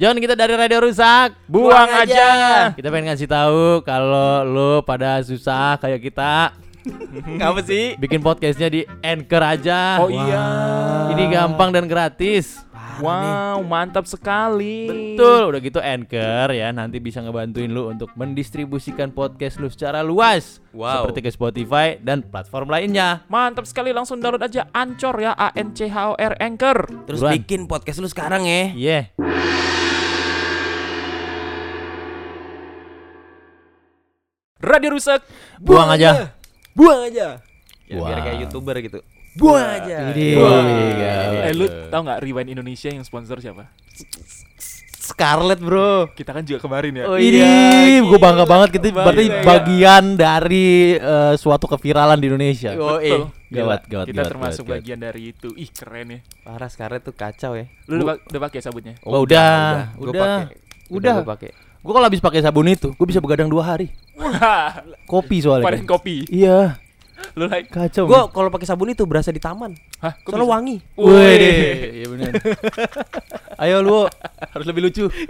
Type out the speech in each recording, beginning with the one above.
Jangan kita dari radio rusak, Buang aja. Kita pengen ngasih tahu kalau lo pada susah kayak kita Ngapa sih? bikin podcastnya di Anchor aja. Oh iya. Ini gampang dan gratis. Wow, mantap sekali. Betul, udah gitu Anchor ya nanti bisa ngebantuin lu untuk mendistribusikan podcast lu secara luas Wow. seperti ke Spotify dan platform lainnya. Mantap sekali langsung download aja Ancor ya A N C H O R Anchor. Terus Buruan. bikin podcast lu sekarang ya. Iya. Radio rusak. Buang aja. Buang aja. Ya, biar Wow. kayak YouTuber gitu. Buang aja. Gawat. Eh lu tau nggak Rewind Indonesia yang sponsor siapa? Scarlett, Bro. Kita kan juga kemarin ya. Oh, Ini iya, gue bangga gila. banget kita Bangga berarti ya. bagian dari eh, suatu keviralan di Indonesia. Oh, Betul. eh. Gawat, gawat, Kita gawat, termasuk gawat, bagian dari itu. Ih keren ya. Parah Scarlett tuh kacau ya. Lu udah, udah pakai sabunnya? Oh, udah, Gua udah. pakai. Udah. gua pakai. Gue kalau habis pakai sabun itu, gue bisa begadang dua hari. Wah, Kopi soalnya. Varian kan. kopi. Iya, Lu like? kacau. Gua kalau pakai sabun itu berasa di taman. Hah? Kok Soalnya bisa? wangi. Wih, iya benar. Ayo lu harus lebih lucu.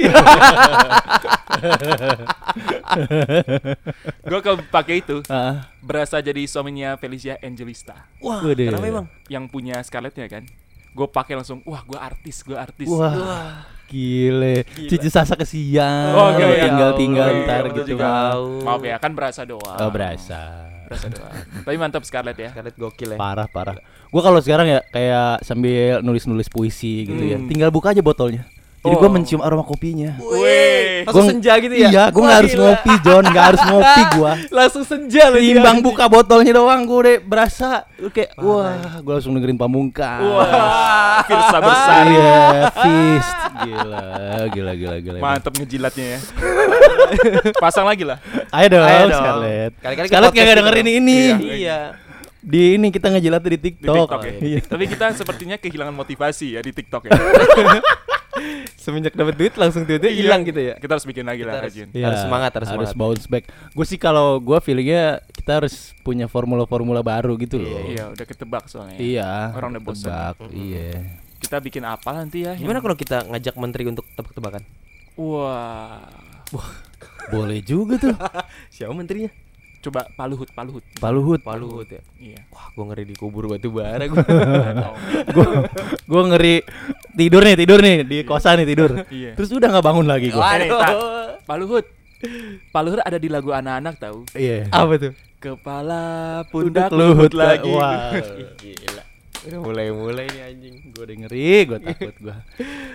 Gua kalau pakai itu Ah, berasa jadi suaminya Felicia Angelista Wah, Waduh. kenapa emang? yang punya Scarlettnya kan. Gue pakai langsung, wah gue artis, gue artis. Wah, gile. Cici Sasa kesian. Oh, oke, Lu iya. tinggal-tinggal Oh, iya, ntar betul gitu. juga. Tahu. Maaf ya, kan berasa doang. Oh, berasa. Berasa doang. Tapi mantap Scarlett ya. Scarlett gokil ya. Parah, parah. Gua kalau sekarang ya kayak sambil nulis-nulis puisi gitu ya. Hmm. Tinggal buka aja botolnya. Jadi Oh. gua mencium aroma kopinya. Wih. Langsung Gua- senja gitu ya? Iya, gua nggak harus ngopi, John. Nggak harus ngopi gua. Langsung senja lu. Timbang buka botolnya doang gua udah berasa kayak wah, gua langsung dengerin pamungkas. Wah, Firsa Bersari. Iya, feast. Gila, gila, gila, gila. Mantep ngejilatnya ya. Pasang lagi lah. Ayo dong, Ayo dong. Scarlett. Kali-kali Scarlett kita dengerin ini. Iya. Iya. Di ini kita ngejilatnya di Di TikTok. TikTok ya. Iya. Tapi kita sepertinya kehilangan motivasi ya di TikTok ya. Semenjak dapat duit langsung Iya. hilang gitu ya. Kita harus bikin lagi Kita lah harus- rajin. Iya, Harus semangat, harus semangat. bounce back. Gue sih kalau gue feelingnya kita harus punya formula-formula baru gitu loh. Iya, udah ketebak soalnya. Iya. Orang udah bosan. tebak, Iya. Kita bikin apa nanti ya? Gimana yang- kalau kita ngajak menteri untuk tebak-tebakan? Wah. Boleh juga tuh. Siapa menterinya? Coba Pak Luhut, Pak Luhut. Pak Luhut. Pak Luhut ya. Iya. Wah, gua ngeri dikubur batu bara gua. gue gue ngeri tidur nih tidur nih di kosan nih tidur. Iya. Terus udah nggak bangun lagi gue. Pak Luhut. Pak Luhut ada di lagu anak-anak tahu. Iya. Apa tuh? Kepala pundak Luhut Luhut lagi. Wah. Gila. Udah mulai-mulai nih anjing. gue udah ngeri, gue takut gue.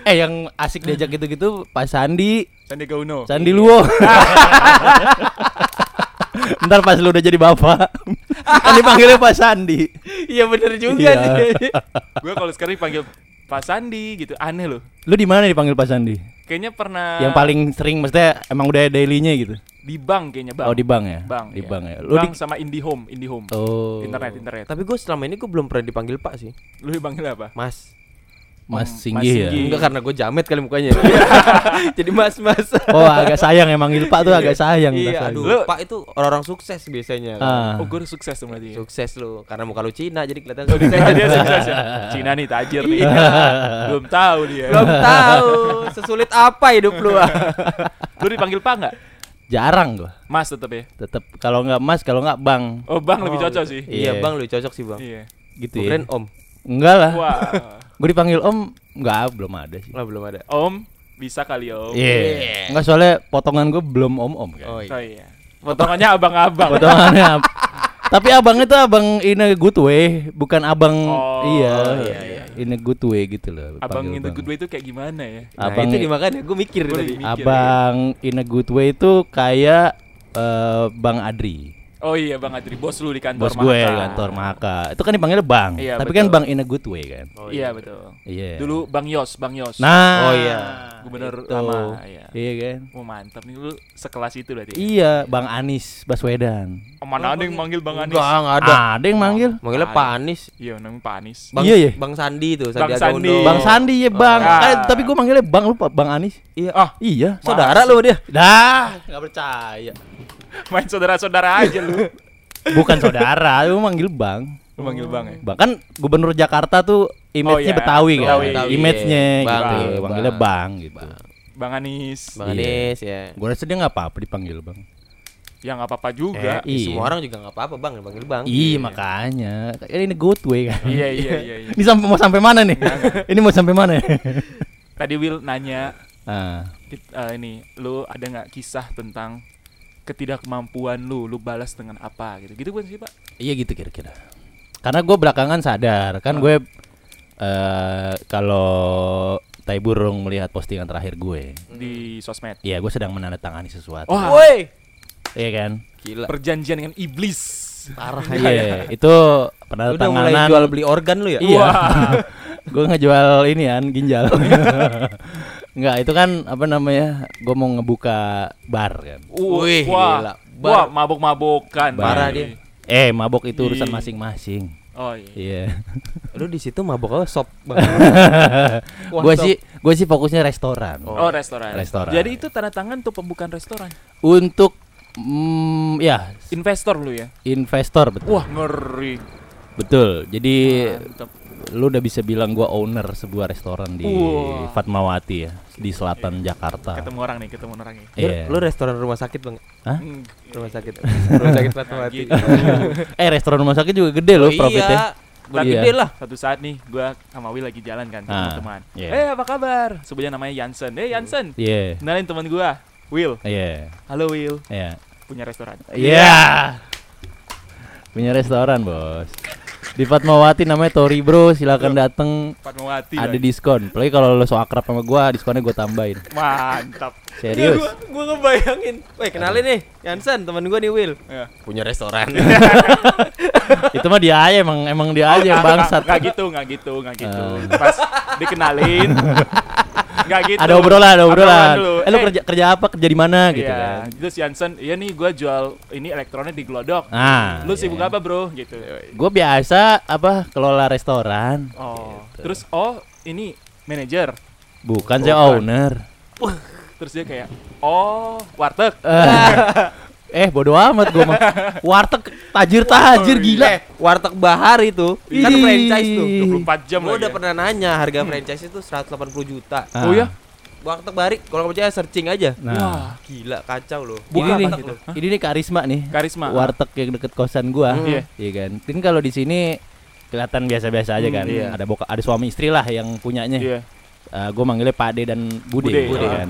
Eh yang asik diajak gitu-gitu Pak Sandi, Sandiaga Uno. Sandi Luo. Ntar pas lu udah jadi bapak, kan dipanggilnya Pak Sandi. Iya bener juga Iya. sih. Gue kalau sekarang dipanggil Pak Sandi gitu, aneh loh. Lu di mana dipanggil Pak Sandi? Kayaknya pernah yang paling sering maksudnya emang udah dailynya gitu. di bank kayaknya bang. Oh di bank ya? Bank. Di iya. bank ya. Lu bank di sama IndiHome, IndiHome. Oh. Internet, internet. Tapi gue selama ini gue belum pernah dipanggil Pak sih. Lu dipanggil apa? Mas. Mas Singgi ya. Enggak karena gue jamet kali mukanya. Jadi mas mas. Oh agak sayang emang manggil Pak tuh agak sayang. iya, aduh. Lu- Pak itu orang-orang sukses biasanya. kan. Ah. Oh, gue sukses tuh berarti. ya? Sukses lu karena muka lu Cina jadi kelihatan Oh, sukses. dia, dia sukses ya. Cina nih tajir nih. Iya. Belum tahu dia. Belum tahu sesulit apa hidup lu. ah. Lu dipanggil Pak nggak? Jarang gua. Mas tetep ya. Tetep kalau nggak Mas, kalau nggak Bang. Oh, Bang lebih Oh, cocok gitu. sih. Iya. Iya, Bang lu cocok sih, Bang. Iya. Gitu ya. kirain Om. Enggak lah. Wah. Gue dipanggil Om, enggak belum ada sih. Lah belum ada. Om, bisa kali Om. Iya. Enggak soalnya potongan gue belum om-om kan. Oh Oh iya. Potongannya abang-abang. Potongannya ab- Tapi abang itu abang in a good way, bukan abang Oh, iya, iya, iya. in a good way gitu loh. Abang in good way itu kayak gimana ya? Nah, Abang itu dimakan ya, gue mikir Gua tadi. mikir. abang in a good way itu kayak eh, Bang Adri. Oh iya Bang Adri, bos lu di kantor Bos gue Mahaka. kantor Maka. Itu kan dipanggilnya Bang. Iya, Tapi betul. kan Bang in a good way kan. Oh, Iya betul. Iya. Dulu Bang Yos, Bang Yos. Nah. Oh, iya. Gubernur itu. lama, iya. Iya kan? Oh mantap nih lu sekelas itu berarti. ya? Iya, Bang Anis Baswedan. Oh, mana ada yang manggil Bang Anis? Enggak, enggak ada. Ada yang manggil. Manggilnya Ada. Pak Anis. Iya, namanya Pak Anis. Bang, Iya, iya. Bang Sandi tuh, Bang Sandiaga Sandi. Uno. Bang Sandi ya Bang. Ah. Eh, tapi gue manggilnya Bang lupa Bang Anis. Iya. Ah, Iya. Saudara lu dia. Dah, nggak percaya. main saudara-saudara aja lu. Bukan saudara, lu manggil Bang. Lu manggil Bang ya? Bahkan gubernur Jakarta tuh image-nya iya, Betawi kan. Betawi. Image-nya Bang, gitu. iya, Manggilnya Bang. Bang gitu. Bang Anis. Bang Iya. Anies ya. Gue rasa dia nggak apa-apa dipanggil bang. Ya nggak apa-apa juga. Eh, Iya. Semua orang juga nggak apa-apa bang, panggil bang. Iya makanya. Ini good way kan. Iya iya iya. iya. Ini sampai mau sampai mana nih? ini mau sampai mana? Tadi Will nanya ah, It- eh, ini lu ada nggak kisah tentang ketidakmampuan lu lu balas dengan apa gitu gitu bukan sih pak iya gitu kira-kira. Karena gue belakangan sadar kan gue eh kalau Tai Burung melihat postingan terakhir gue. di sosmed Iya, gue sedang menandatangani sesuatu. Wah. Woi, Iya kan? gila. perjanjian dengan iblis Parah Iya, itu Lu udah mulai penandatanganan. jual beli organ lu ya? Iya. gue ngejual ini kan ginjal. Enggak, itu kan apa namanya? Gue mau ngebuka bar kan. Wih, wah gila. wah mabok-mabokan Parah Bang. dia. Eh, mabok itu urusan Ih. masing-masing. Oh iya Iya. Lu di situ mabok apa sop gue sih gue sih fokusnya restoran. oh restoran Restoran. jadi itu tanda tangan untuk pembukaan restoran Untuk mm, ya investor lu ya investor betul. wah ngeri Betul. Jadi. Lu udah bisa bilang gua owner sebuah restoran di Wah. Fatmawati ya, di selatan Jakarta. ketemu orang nih ketemu orang nih Lu, Iya. lu restoran rumah sakit bang? Hah? Hmm, Rumah sakit. rumah sakit Fatmawati. eh, restoran rumah sakit juga gede loh Oh, profitnya. Iya. Tapi Iya. Gede lah. Satu saat nih, gua sama Will lagi jalan kan, Ah, teman-teman. iya. Eh, apa kabar? Sebutnya namanya Jansen. Eh, Jansen. Iya. Kenalin teman gua, Will. Iya. Halo Will, Iya. punya restoran. Iya. Punya restoran, Bos. Di Fatmawati namanya Tori Bro, silakan dateng Fatmawati. ada lagi. diskon. Apalagi kalau lo so akrab sama gua, diskonnya gua tambahin. Mantap. Serius. Gua, gua ngebayangin. Woi, kenalin nih, Yansen, teman gua nih Will. Ya. Punya restoran. Itu mah dia aja emang emang dia aja yang bangsat. Enggak gitu, enggak gitu, enggak gitu. Ah. Pas dikenalin enggak gitu. Ada obrolan, ada obrolan. Eh, lu kerja kerja apa? Kerja di mana gitu iya. kan. Terus Jansen, iya nih gua jual ini elektronik di Glodok. Ah. Lu sibuk iya. apa, Bro? Gitu. Gue biasa apa kelola restoran. Oh. Gitu. Terus oh, ini manajer. Bukan saya Bukan. owner. Terus dia kayak, "Oh, warteg." eh bodo amat gue mah. Warteg tajir-tajir gila. Eh, warteg Bahar itu kan Ih. franchise tuh. 24 jam lagi udah ya. pernah nanya harga franchise itu 180 juta. Ah. Oh ya? Warteg Bahari, kalau percaya searching aja. Nah, Wah, Gila, kacau loh. ini buka nih, apa gitu? Ini nih karisma nih. Karisma. Warteg yang deket kosan gua. Hmm. Iya. Iya kan. Ini kalau di sini kelihatan biasa-biasa aja Hmm, kan. iya. Ada boka, ada suami istri lah yang punyanya. Iya. gue manggilnya Pak Ade dan Bude, Bude, Bude ah. kan.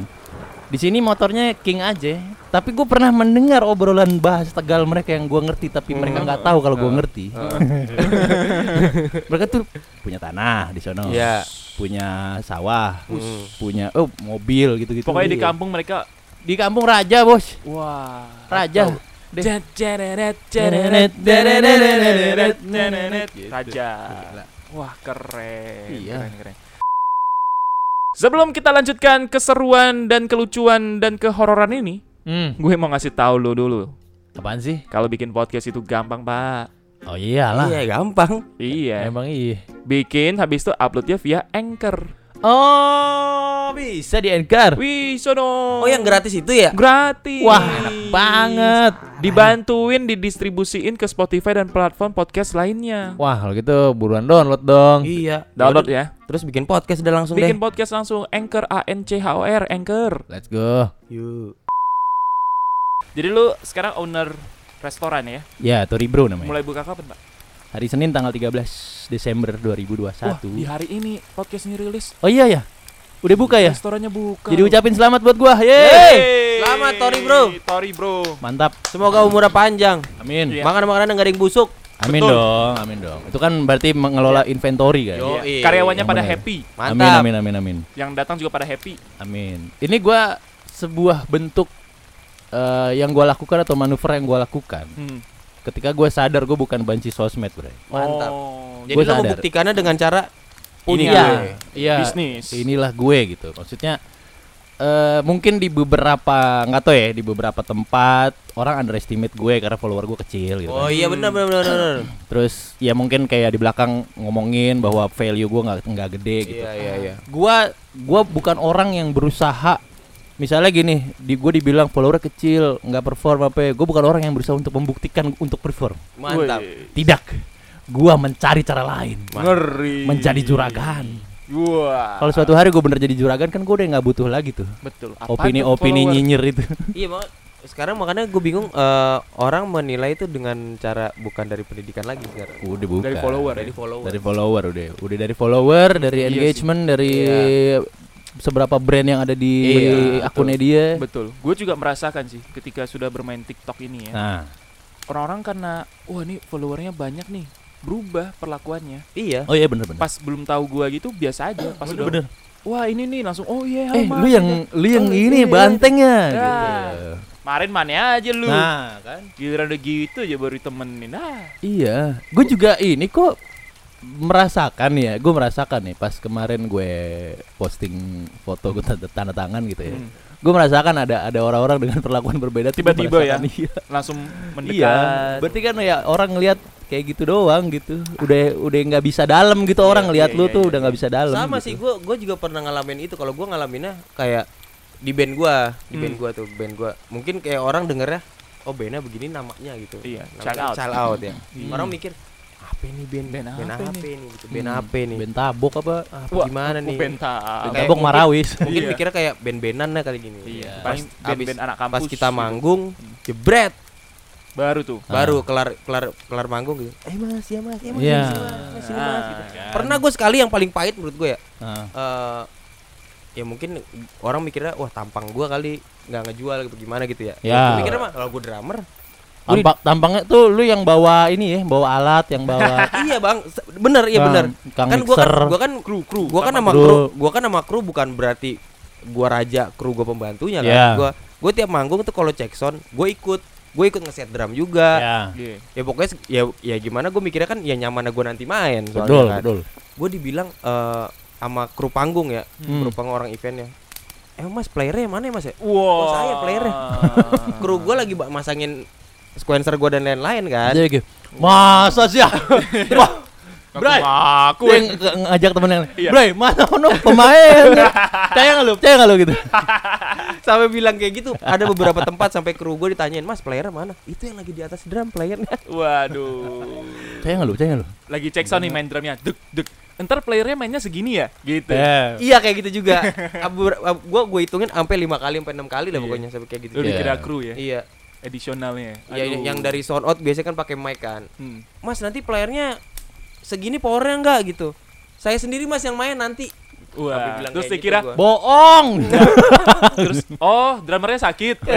Di sini motornya King aja, tapi gue pernah mendengar obrolan bahas Tegal mereka yang gue ngerti, tapi mereka nggak tahu kalau gue ngerti. mereka tuh punya tanah di sono, Iya. punya sawah, Hmm. punya oh mobil gitu-gitu. Pokoknya di Iya. kampung mereka di kampung raja bos, wah. raja. Raja. Wah, keren. Iya. Keren, keren. Sebelum kita lanjutkan keseruan dan kelucuan dan kehororan ini, Hmm. gue mau ngasih tahu lo dulu. Apaan sih? Kalau bikin podcast itu gampang, Pak. Oh iyalah. Iya, gampang. Iya. Emang iya. Bikin habis itu uploadnya via Anchor. Oh, bisa di Anchor. Wih, sono. Oh, yang gratis itu ya? gratis. Wah, enak banget. Dibantuin didistribusiin ke Spotify dan platform podcast lainnya. Wah, kalau gitu buruan download dong. Iya. Download ya. Terus bikin podcast udah langsung Bikin deh. podcast langsung Anchor A N C H O R Anchor. Let's go. Yuk. Jadi lu sekarang owner restoran ya? Ya, Tori Bro namanya. Mulai buka kapan, Pak? Hari Senin tanggal 13 Desember 2021. Wah, di hari ini podcast ini rilis. Oh iya ya. Udah buka ya? Restorannya buka. Jadi ucapin selamat buat gua. Yeay. Yeay. Selamat, Tori, Bro. Tori bro. Mantap. Semoga umurnya panjang. Amin. Iya. Makanan-makanan yang gak ada yang busuk. Amin Betul. dong, amin dong. Itu kan berarti mengelola inventory kan? Yo. Iya. iya. Karyawannya Yang pada bener. happy. Amin, Mantap. amin, amin, amin. Yang datang juga pada happy. Amin. Ini gua sebuah bentuk eh, yang gua lakukan atau manuver yang gua lakukan Hmm. Ketika gua sadar gua bukan banci sosmed, Bro. Mantap. Oh, Jadi Gua lo sadar. membuktikannya dengan cara Punya. ini Iya, gue. iya. Bisnis. Inilah gue gitu. Maksudnya eh mungkin di beberapa nggak tahu ya di beberapa tempat orang underestimate gue karena follower gue kecil gitu. Oh kan. iya benar benar benar. Terus ya mungkin kayak di belakang ngomongin bahwa value gue nggak nggak gede gitu. Iya iya iya. Gua gua bukan orang yang berusaha misalnya gini, di gue dibilang follower kecil, nggak perform apa ya. Gue bukan orang yang berusaha untuk membuktikan untuk perform. Mantap. Tidak. Gua mencari cara lain. Ngeri. Menjadi juragan. Wah. Kalau suatu hari gue bener jadi juragan kan gue udah nggak butuh lagi tuh. betul. Apaan Opini-opini tuh follower? nyinyir itu. Iya banget. Sekarang makanya gue bingung eh, orang menilai itu dengan cara bukan dari pendidikan lagi sekarang. udah bukan. Dari follower Dari ya. follower. Dari follower udah. Udah dari follower, dari Iya sih. engagement, dari Iya. Seberapa brand yang ada di Iya, akunnya dia. Betul. Gue juga merasakan sih ketika sudah bermain TikTok ini ya. Nah, Orang-orang karena wah ini followernya banyak nih, berubah perlakuannya. Iya. oh iya bener bener. Pas belum tahu gua gitu biasa aja. Pas bener, udah bener. wah ini nih langsung oh iya Eh, Mas, lu yang lu yang Oh, ini iya. bantengnya Ya. gitu. Kemarin mana aja lu. Nah, kan. Giliran udah gitu aja baru ditemenin. Nah, Iya, gue juga ini kok merasakan ya, gue merasakan nih pas kemarin gue posting foto gue tanda, tanda tangan gitu ya. Hmm. Gue merasakan ada ada orang-orang dengan perlakuan berbeda. Tiba-tiba ya? Iya. langsung mendekat. Iya, berarti kan ya orang ngelihat kayak gitu doang gitu. Udah udah nggak bisa dalam gitu Iya, orang ngelihat iya, lu iya, tuh iya, udah nggak bisa dalam. Sama gitu. sih gue gue juga pernah ngalamin itu. Kalau gue ngalaminnya kayak di band gua, di band Hmm. gua tuh, band gua. Mungkin kayak orang dengernya oh bandnya begini namanya gitu. Iya, Namanya Child Out. Child Out ya. Hmm. Orang mikir apa ini band Band band apa apa nih? nih gitu. Band Hmm, apa nih? Band tabok apa? Apa Wah, gimana nih? Benta. Band tabok Marawis. Mungkin Iya. mikirnya kayak band-bandannya kali gini. Iya. Pas abis band-band anak kampus. pas kita gitu. manggung, jebret baru tuh. Ah. baru kelar kelar kelar manggung gitu. Eh mas, ya mas, ya mas, Iya. sini, mas, sini, mas, Ah, gitu. kan. Pernah gue sekali yang paling pahit menurut gue ya. Ah. eh ya mungkin orang mikirnya wah tampang gua kali nggak ngejual gitu gimana gitu ya. Ya. Mikirnya mah kalau gue drummer. Tampak, tampangnya tuh lu yang bawa ini ya, bawa alat, yang bawa iya bang, se- bener iya Kang- bener. Kang Kan gua kan mixer. gua kan Kru, kru. gua kan Sama sama kru. kru, gua kan sama kru bukan berarti gua raja, kru gua pembantunya kan. Iya. Gua gua tiap manggung tuh kalau cek sound, gua ikut. Gue ikut ngeset drum juga. ya. Iya. Ya pokoknya ya ya gimana gue mikirnya kan ya nyaman gue nanti main soalnya Betul, kan. betul. Gue dibilang eh sama kru panggung ya, Hmm. kru panggung orang eventnya. Eh mas playernya mana ya mas ya? Wow. Oh, saya playernya. Kru gue lagi masangin sequencer gue dan lain-lain kan. Jadi gitu. Masa sih ya? Wah, Bray, aku Dia ng- ng- ngajak temen yang lain. Iya. Bray, mana ono pemain? Percaya nggak lu? Percaya nggak lu gitu? sampai bilang kayak gitu. Ada beberapa tempat sampai kru gue ditanyain, "Mas, playernya mana?" Itu yang lagi di atas drum playernya. Waduh. Percaya nggak lu? Percaya nggak lu? Lagi cek sound nih main drumnya. Dek, dek. Ntar playernya mainnya segini ya? Gitu. Eh. iya kayak gitu juga. gue gue hitungin sampai lima kali sampai enam kali lah Iya. pokoknya sampai kayak gitu. Lu Iya. dikira kru ya? Iya. Edisionalnya. Ya, Aduh. yang dari sound out biasanya kan pakai mic kan. Hmm. Mas nanti playernya segini powernya enggak gitu. Saya sendiri mas yang main nanti. Wah, bilang terus kayak dikira gitu gua. Bohong. terus oh, drummernya sakit.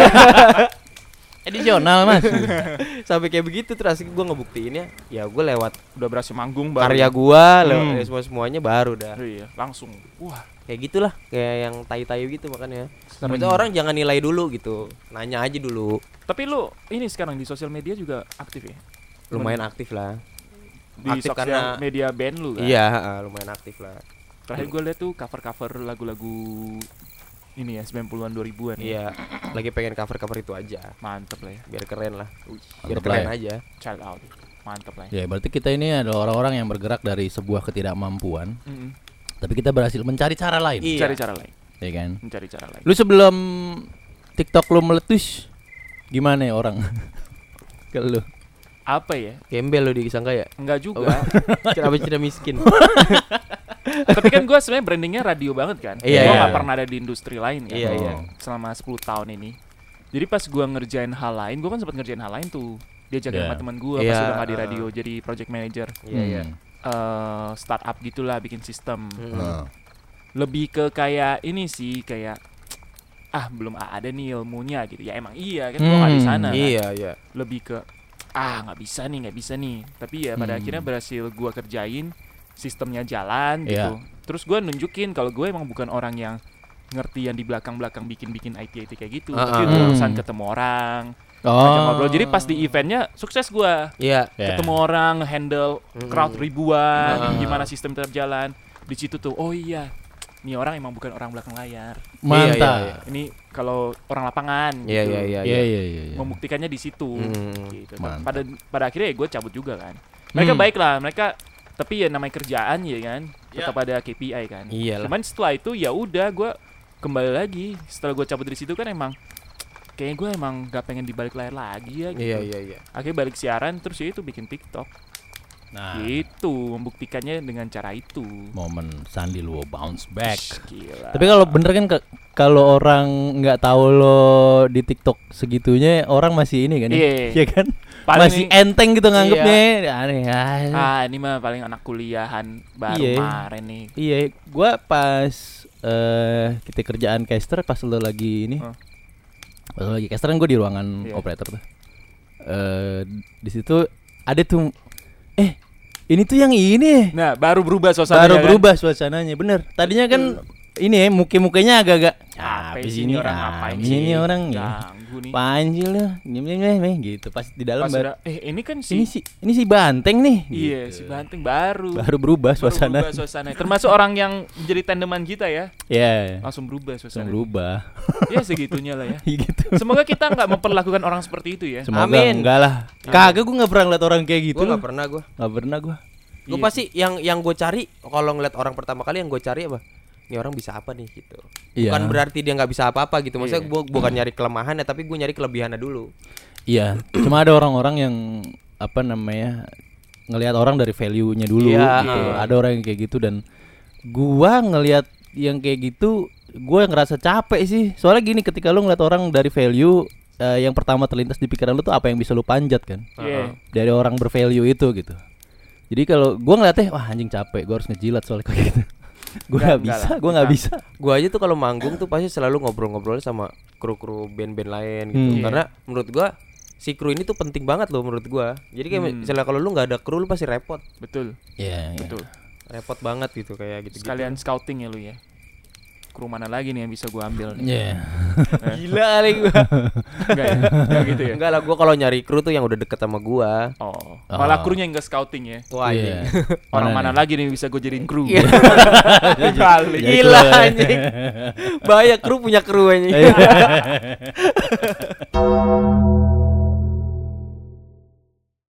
Edisional mas. sampai kayak begitu terus gue ngebuktiinnya ya gue lewat Udah berhasil manggung baru. karya gua lewat Hmm. ya semua semuanya baru dah Iya, langsung. Wah, kayak gitulah kayak yang tai-tai gitu makanya Hmm. itu orang jangan nilai dulu gitu nanya aja dulu tapi lu ini sekarang di sosial media juga aktif ya? lumayan aktif lah Di aktif sosial karena- media band lu kan? iya heeh, lumayan aktif lah Terakhir gue liat tuh cover-cover lagu-lagu ini ya 90-an 2000-an. ya. iya lagi pengen cover cover itu aja Mantep lah ya. biar keren lah biar Mantep keren lah ya. aja Child out. Mantep lah ya. Ya berarti kita ini adalah orang-orang yang bergerak dari sebuah ketidakmampuan, Mm-mm. Tapi kita berhasil mencari cara lain, Iya. Cari cara lain. ya kan? Mencari cara lain. Lu sebelum TikTok lu meletus, gimana ya orang? Ke lu. Apa ya? gembel lo disangka ya Enggak juga. kenapa tidak miskin Tapi kan gue sebenarnya brandingnya radio banget kan. Iya, Gue iya. nggak pernah ada di industri lain kan. Iya, iya. Selama 10 tahun ini. Jadi pas gua ngerjain hal lain, gua kan sempat ngerjain hal lain tuh. Diajak Iya. sama teman gua Iya, pas udah nggak di radio jadi project manager. iya iya Hmm. Eh startup gitulah bikin sistem. Mm. Nah. Lebih ke kayak ini sih kayak ah belum ada nih ilmunya gitu. Ya emang iya kan gua nggak di Hmm, sana. kan. iya iya Lebih ke ah nggak bisa nih nggak bisa nih. Tapi ya pada Hmm. akhirnya berhasil gua kerjain sistemnya jalan Iya. gitu. Terus gua nunjukin kalau gue emang bukan orang yang ngerti yang di belakang-belakang bikin-bikin IT IT kayak gitu. Ah, Tapi ah. itu urusan Hmm. ketemu orang, Oh. ngobrol. Jadi pas di eventnya sukses gua. iya Ya. Ketemu orang, handle crowd ribuan, Ah. gimana sistem tetap jalan. Di situ tuh, oh iya, ini orang emang bukan orang belakang layar. Mantap. Iya, iya, Ini kalau orang lapangan. iya gitu. iya iya Iya iya iya. iya. Membuktikannya di situ. Hmm. Gitu. Mantap. Pada pada akhirnya gue cabut juga kan. Mereka Hmm. baik lah, mereka tapi ya namanya kerjaan ya kan, tetap ada KPI kan. Iyalah. Cuman setelah itu ya udah gue kembali lagi. Setelah gue cabut dari situ kan emang kayaknya gue emang gak pengen di balik layar lagi ya gitu. iya iya iya Akhirnya balik siaran terus ya itu bikin TikTok. Nah, Gitu, membuktikannya dengan cara itu. momen Sandi Luo bounce back. Gila. Tapi kalau bener kan ke- kalau orang nggak tahu lo di TikTok segitunya orang masih ini kan? ya? Iya. Iya kan? Paling masih ini- enteng gitu nganggepnya. Aneh ya. Ah, ini mah paling anak kuliahan baru Iya. kemarin nih. Iya, gua pas eh kita kerjaan caster pas lo lagi ini. Oh. Pas lagi. Caster kan gue di ruangan Iya. operator tuh. Eh di situ ada tuh eh ini tuh yang ini. Nah, baru berubah suasana baru berubah suasananya bener. Tadinya kan ini ya muka-mukanya agak-agak Apa "Apa sih ini orang ngapain Ah, sih? ini orang ya panjil lah nyem nyem gitu pas di dalam Pas baru, eh ini kan si ini si ini si banteng nih Iya, gitu. si Banteng baru. baru berubah Baru suasana berubah suasana. Termasuk orang yang menjadi tandeman kita ya, ya langsung berubah langsung suasana. berubah ya segitunya lah ya. gitu Semoga kita nggak memperlakukan orang seperti itu ya. semoga Amin. enggak lah kagak gue nggak pernah ngeliat orang kayak gitu Gue loh gak pernah gue. nggak pernah gue Gue Iya. pasti yang yang gue cari kalau ngeliat orang pertama kali yang gue cari apa? Ini orang bisa apa nih gitu. Iya. Bukan berarti dia nggak bisa apa-apa gitu. Maksudnya Iya. gue bukan nyari kelemahannya tapi gue nyari kelebihannya dulu. iya cuma ada orang-orang yang apa namanya ngelihat orang dari value-nya dulu Iya. gitu ada orang yang kayak gitu dan gua ngelihat yang kayak gitu gua ngerasa capek sih soalnya gini ketika lu ngeliat orang dari value eh, yang pertama terlintas di pikiran lu tuh apa yang bisa lu panjat kan Iya. dari orang bervalue itu gitu jadi kalau gua ngeliatnya wah anjing capek gua harus ngejilat soalnya kayak gitu nggak enggak bisa gua nggak Kita- bisa Gue aja tuh kalau manggung tuh pasti selalu ngobrol-ngobrol sama kru-kru band-band lain gitu. Hmm. Karena menurut gua si kru ini tuh penting banget loh menurut gua. Jadi kayak Hmm. misalnya kalau lu nggak ada kru lu pasti repot. Betul, Iya, iya. betul. Repot banget gitu kayak gitu. Sekalian scouting ya lu ya. Kru mana lagi nih yang bisa gua ambil nih? Iya. Gila kali gua. Enggak ya? Enggak gitu ya? Enggak lah gua kalau nyari kru tuh yang udah deket sama gua. Oh, malah Oh. krunya yang enggak scouting ya. Wah, Iya. anjing. Orang Mana mana nih? lagi nih bisa gue jadiin kru? Iya. Kali. Ya, Gila anjing. Bahaya kru punya kru anjing. Iya.